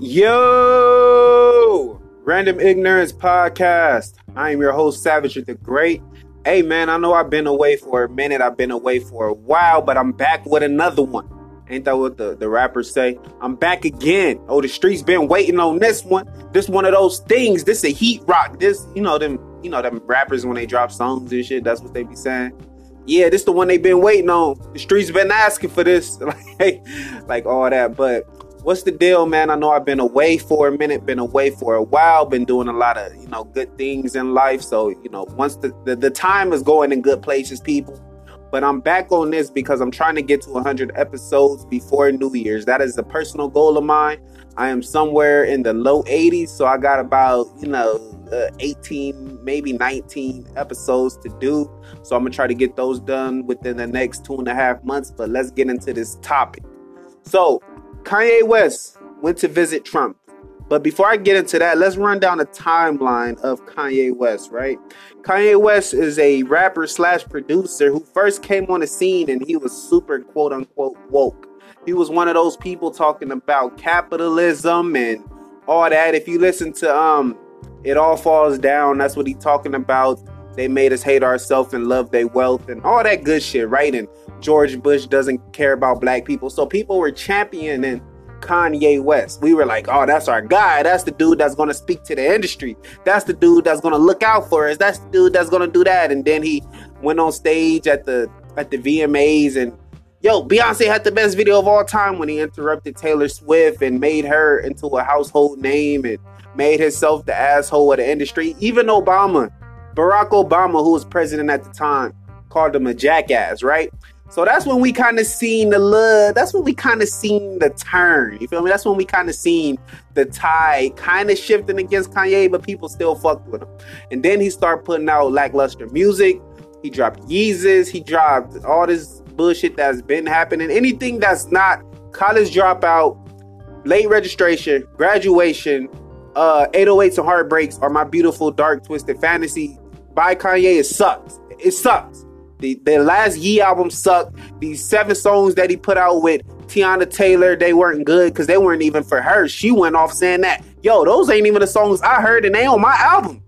Yo, Random Ignorance Podcast. I am your host, Savage the Great. Hey, man, I know I've been away for a minute. I've been away for a while, but I'm back with another one. Ain't that what the, the rappers say? I'm back again. Oh, the streets been waiting on this one. This one of those things. This a heat rock. This, you know, them, you know, them rappers when they drop songs and shit, that's what they be saying. Yeah, this the one they been waiting on. The streets been asking for this. like, hey, like all that. But what's the deal, man? I know I've been away for a minute, been away for a while, been doing a lot of, you know, good things in life. So, you know, once the, the, the time is going in good places, people. But I'm back on this because I'm trying to get to 100 episodes before New Year's. That is a personal goal of mine. I am somewhere in the low 80s, so I got about, you know, uh, 18, maybe 19 episodes to do. So I'm gonna try to get those done within the next two and a half months. But let's get into this topic. So, Kanye West went to visit Trump. But before I get into that, let's run down the timeline of Kanye West, right? Kanye West is a rapper slash producer who first came on the scene and he was super quote unquote woke. He was one of those people talking about capitalism and all that. If you listen to um It All Falls Down, that's what he talking about. They made us hate ourselves and love their wealth and all that good shit, right? And George Bush doesn't care about black people. So people were championing Kanye West. We were like, oh, that's our guy. That's the dude that's gonna speak to the industry. That's the dude that's gonna look out for us. That's the dude that's gonna do that. And then he went on stage at the at the VMAs and yo, Beyonce had the best video of all time when he interrupted Taylor Swift and made her into a household name and made himself the asshole of the industry. Even Obama, Barack Obama, who was president at the time, called him a jackass, right? So that's when we kind of seen the love. That's when we kind of seen the turn. You feel me? That's when we kind of seen the tide kind of shifting against Kanye, but people still fucked with him. And then he started putting out lackluster music. He dropped Yeezus. He dropped all this bullshit that's been happening. Anything that's not college dropout, late registration, graduation, uh, 808s and heartbreaks, or my beautiful dark twisted fantasy by Kanye. It sucks. It sucks. The, the last Yee album sucked. These seven songs that he put out with Teyana Taylor, they weren't good because they weren't even for her. She went off saying that, yo, those ain't even the songs I heard and they on my album.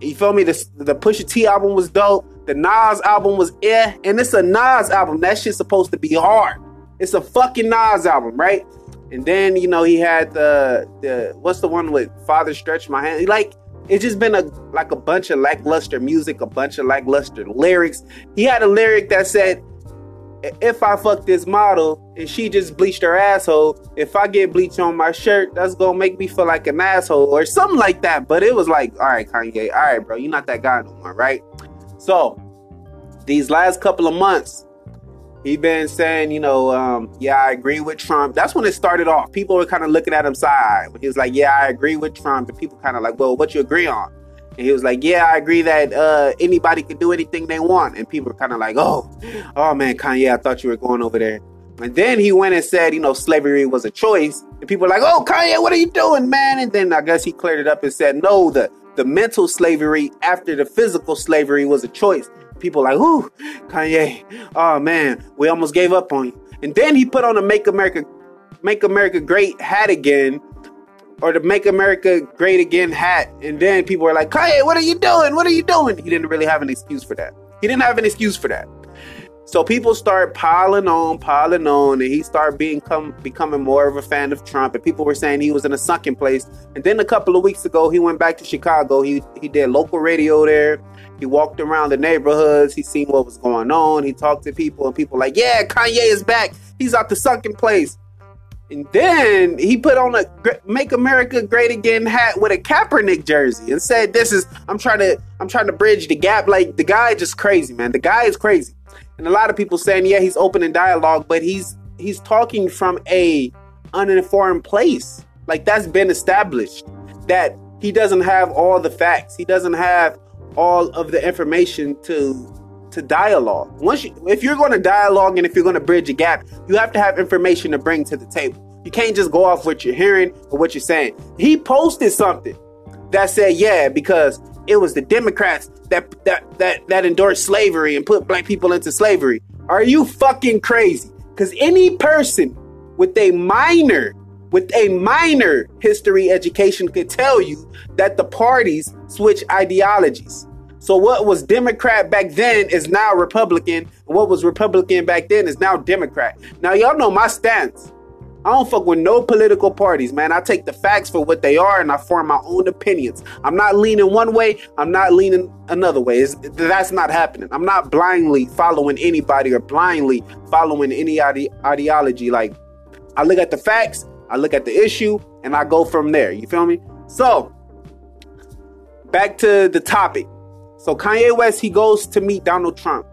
You feel me? The, the Pusha T album was dope. The Nas album was eh. And it's a Nas album. That shit's supposed to be hard. It's a fucking Nas album, right? And then, you know, he had the the what's the one with Father Stretch My Hand? Like, it's just been a like a bunch of lackluster music, a bunch of lackluster lyrics. He had a lyric that said, "If I fuck this model and she just bleached her asshole, if I get bleach on my shirt, that's gonna make me feel like an asshole or something like that." But it was like, "All right, Kanye, all right, bro, you're not that guy no more, right?" So these last couple of months, he been saying, you know, um, yeah, I agree with Trump. That's when it started off. People were kind of looking at him side. He was like, yeah, I agree with Trump. And people kind of like, well, what you agree on? And he was like, yeah, I agree that uh, anybody can do anything they want. And people were kind of like, oh, oh man, Kanye, I thought you were going over there. And then he went and said, you know, slavery was a choice. And people were like, oh, Kanye, what are you doing, man? And then I guess he cleared it up and said, no, the, the mental slavery after the physical slavery was a choice people like, "Ooh, Kanye, oh man, we almost gave up on you." And then he put on a "Make America, Make America Great" hat again, or the "Make America Great Again" hat, and then people were like, "Kanye, what are you doing? What are you doing?" He didn't really have an excuse for that. He didn't have an excuse for that. So people start piling on, piling on, and he started being come, becoming more of a fan of Trump. And people were saying he was in a sunken place. And then a couple of weeks ago, he went back to Chicago. He he did local radio there. He walked around the neighborhoods. He seen what was going on. He talked to people, and people like, "Yeah, Kanye is back. He's out the sunken place." And then he put on a "Make America Great Again" hat with a Kaepernick jersey and said, "This is I'm trying to I'm trying to bridge the gap." Like the guy just crazy, man. The guy is crazy. And a lot of people saying, "Yeah, he's opening dialogue, but he's he's talking from a uninformed place. Like that's been established that he doesn't have all the facts. He doesn't have all of the information to to dialogue. Once you, if you're going to dialogue and if you're going to bridge a gap, you have to have information to bring to the table. You can't just go off what you're hearing or what you're saying. He posted something that said, "Yeah, because it was the Democrats that that that that endorsed slavery and put black people into slavery." Are you fucking crazy? Because any person with a minor with a minor history education could tell you that the parties switch ideologies. So what was Democrat back then is now Republican, what was Republican back then is now Democrat. Now y'all know my stance. I don't fuck with no political parties, man. I take the facts for what they are and I form my own opinions. I'm not leaning one way, I'm not leaning another way. It's, that's not happening. I'm not blindly following anybody or blindly following any ide- ideology. Like, I look at the facts, I look at the issue, and I go from there. You feel me? So, back to the topic. So, Kanye West, he goes to meet Donald Trump.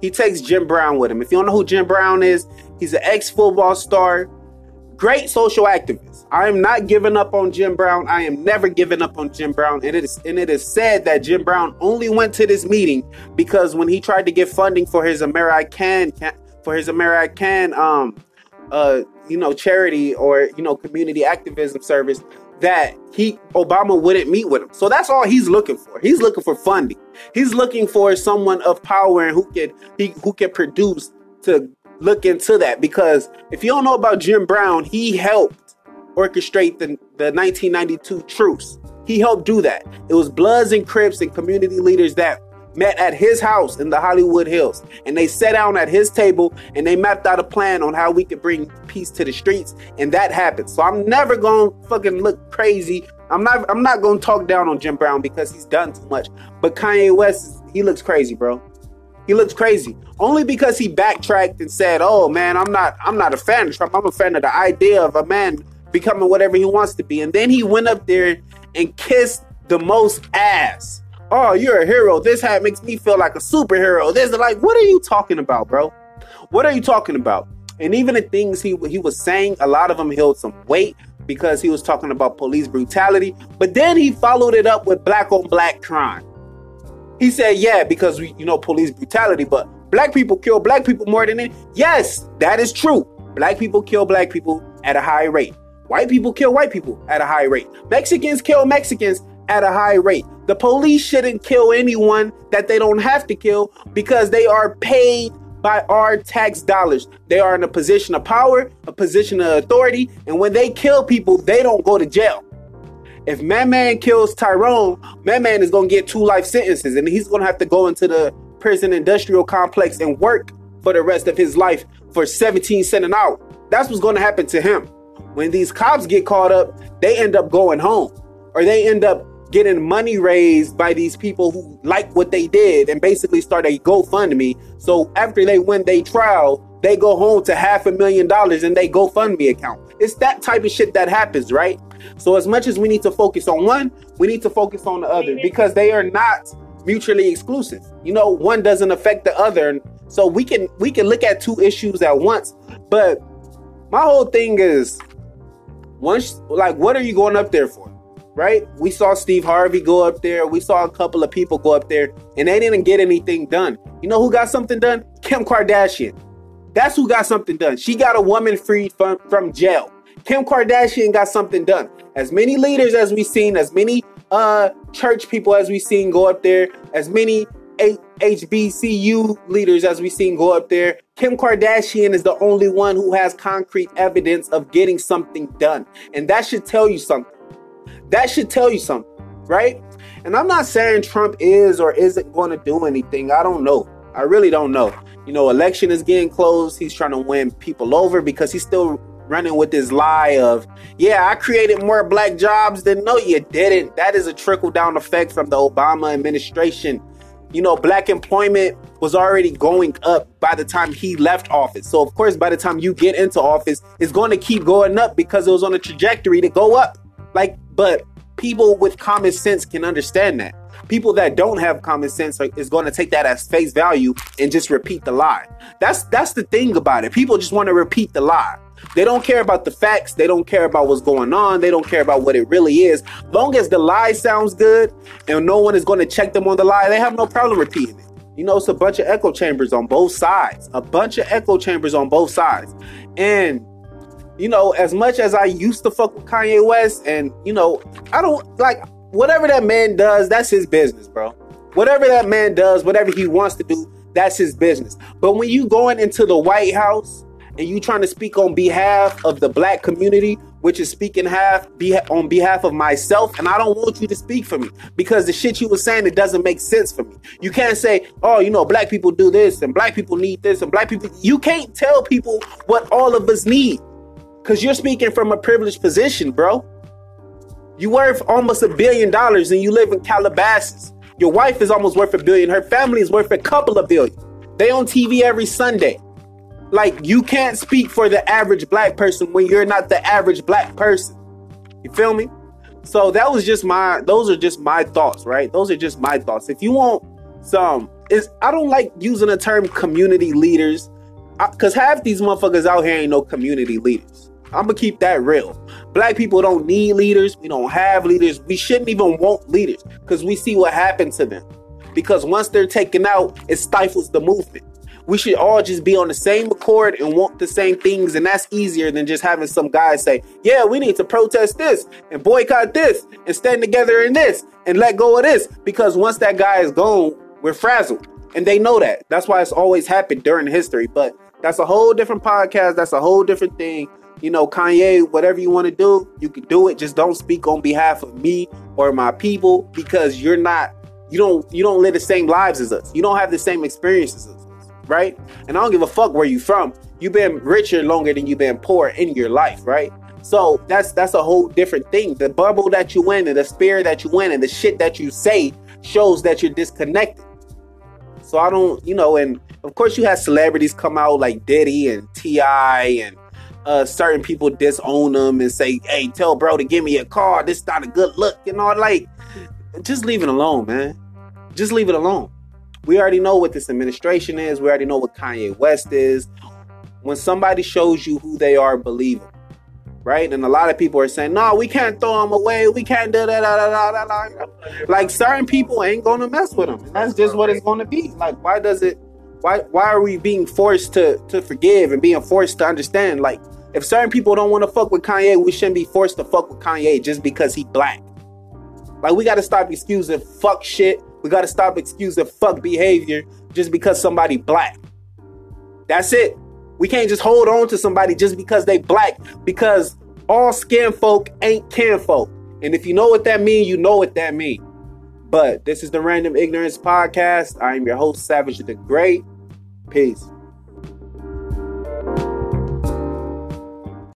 He takes Jim Brown with him. If you don't know who Jim Brown is, he's an ex football star great social activist. I am not giving up on Jim Brown. I am never giving up on Jim Brown. And it is and it is said that Jim Brown only went to this meeting because when he tried to get funding for his American for his American um uh you know charity or you know community activism service that he Obama wouldn't meet with him. So that's all he's looking for. He's looking for funding. He's looking for someone of power and who can he who can produce to look into that because if you don't know about Jim Brown, he helped orchestrate the, the 1992 truce. He helped do that. It was Bloods and Crips and community leaders that met at his house in the Hollywood Hills. And they sat down at his table and they mapped out a plan on how we could bring peace to the streets. And that happened. So I'm never gonna fucking look crazy. I'm not I'm not gonna talk down on Jim Brown because he's done too much. But Kanye West, he looks crazy, bro. He looks crazy only because he backtracked and said, "Oh man, I'm not I'm not a fan of Trump. I'm a fan of the idea of a man becoming whatever he wants to be." And then he went up there and kissed the most ass. Oh, you're a hero. This hat makes me feel like a superhero. This is like, what are you talking about, bro? What are you talking about? And even the things he he was saying, a lot of them held some weight because he was talking about police brutality. But then he followed it up with black on black crime. He said, yeah, because we, you know, police brutality, but black people kill black people more than it. Yes, that is true. Black people kill black people at a high rate. White people kill white people at a high rate. Mexicans kill Mexicans at a high rate. The police shouldn't kill anyone that they don't have to kill because they are paid by our tax dollars. They are in a position of power, a position of authority, and when they kill people, they don't go to jail. If Man Man kills Tyrone, Man Man is gonna get two life sentences, and he's gonna have to go into the prison industrial complex and work for the rest of his life for 17 cents an hour. That's what's gonna happen to him. When these cops get caught up, they end up going home, or they end up getting money raised by these people who like what they did and basically start a GoFundMe. So after they win their trial, they go home to half a million dollars in their GoFundMe account. It's that type of shit that happens, right? So as much as we need to focus on one, we need to focus on the other because they are not mutually exclusive. You know, one doesn't affect the other. So we can we can look at two issues at once. But my whole thing is once like what are you going up there for? Right? We saw Steve Harvey go up there. We saw a couple of people go up there and they didn't get anything done. You know who got something done? Kim Kardashian. That's who got something done. She got a woman freed from, from jail. Kim Kardashian got something done. As many leaders as we've seen, as many uh church people as we've seen go up there, as many HBCU leaders as we've seen go up there, Kim Kardashian is the only one who has concrete evidence of getting something done. And that should tell you something. That should tell you something, right? And I'm not saying Trump is or isn't going to do anything. I don't know. I really don't know. You know, election is getting close. He's trying to win people over because he's still running with this lie of, yeah, I created more black jobs than no, you didn't. That is a trickle down effect from the Obama administration. You know, black employment was already going up by the time he left office. So, of course, by the time you get into office, it's going to keep going up because it was on a trajectory to go up. Like, but people with common sense can understand that. People that don't have common sense are, is going to take that as face value and just repeat the lie. That's that's the thing about it. People just want to repeat the lie. They don't care about the facts. They don't care about what's going on. They don't care about what it really is. Long as the lie sounds good and no one is going to check them on the lie, they have no problem repeating it. You know, it's a bunch of echo chambers on both sides. A bunch of echo chambers on both sides. And you know, as much as I used to fuck with Kanye West, and you know, I don't like whatever that man does, that's his business, bro. Whatever that man does, whatever he wants to do, that's his business. But when you going into the White House and you trying to speak on behalf of the black community, which is speaking half be, on behalf of myself, and I don't want you to speak for me because the shit you were saying it doesn't make sense for me. You can't say, "Oh, you know, black people do this and black people need this and black people." You can't tell people what all of us need because you're speaking from a privileged position, bro. You worth almost a billion dollars and you live in Calabasas. Your wife is almost worth a billion. Her family is worth a couple of billion. They on TV every Sunday. Like you can't speak for the average black person when you're not the average black person. You feel me? So that was just my those are just my thoughts, right? Those are just my thoughts. If you want some is I don't like using the term community leaders cuz half these motherfuckers out here ain't no community leaders. I'm gonna keep that real. Black people don't need leaders. We don't have leaders. We shouldn't even want leaders because we see what happened to them. Because once they're taken out, it stifles the movement we should all just be on the same accord and want the same things. And that's easier than just having some guy say, yeah, we need to protest this and boycott this and stand together in this and let go of this. Because once that guy is gone, we're frazzled. And they know that. That's why it's always happened during history. But that's a whole different podcast. That's a whole different thing. You know, Kanye, whatever you want to do, you can do it. Just don't speak on behalf of me or my people because you're not you don't you don't live the same lives as us. You don't have the same experiences as us right? And I don't give a fuck where you from. You've been richer longer than you've been poor in your life, right? So that's that's a whole different thing. The bubble that you in and the spirit that you in and the shit that you say shows that you're disconnected. So I don't, you know, and of course you had celebrities come out like Diddy and T.I. and uh, certain people disown them and say, "Hey, tell bro to give me a car. This not a good look." You know, like just leave it alone, man. Just leave it alone we already know what this administration is. We already know what Kanye West is. When somebody shows you who they are, believe them. Right? And a lot of people are saying, no, we can't throw them away. We can't do that. Like certain people ain't to mess with them. That's just what it's to be. Like, why does it, why, why are we being forced to, to forgive and being forced to understand? Like, if certain people don't want to fuck with Kanye, we shouldn't be forced to fuck with Kanye just because he black. Like, we got to stop excusing fuck shit we got to stop excusing fuck behavior just because somebody black. That's it. We can't just hold on to somebody just because they black because all skin folk ain't kin folk. And if you know what that mean, you know what that mean. But this is the Random Ignorance Podcast. I am your host, Savage the Great. Peace.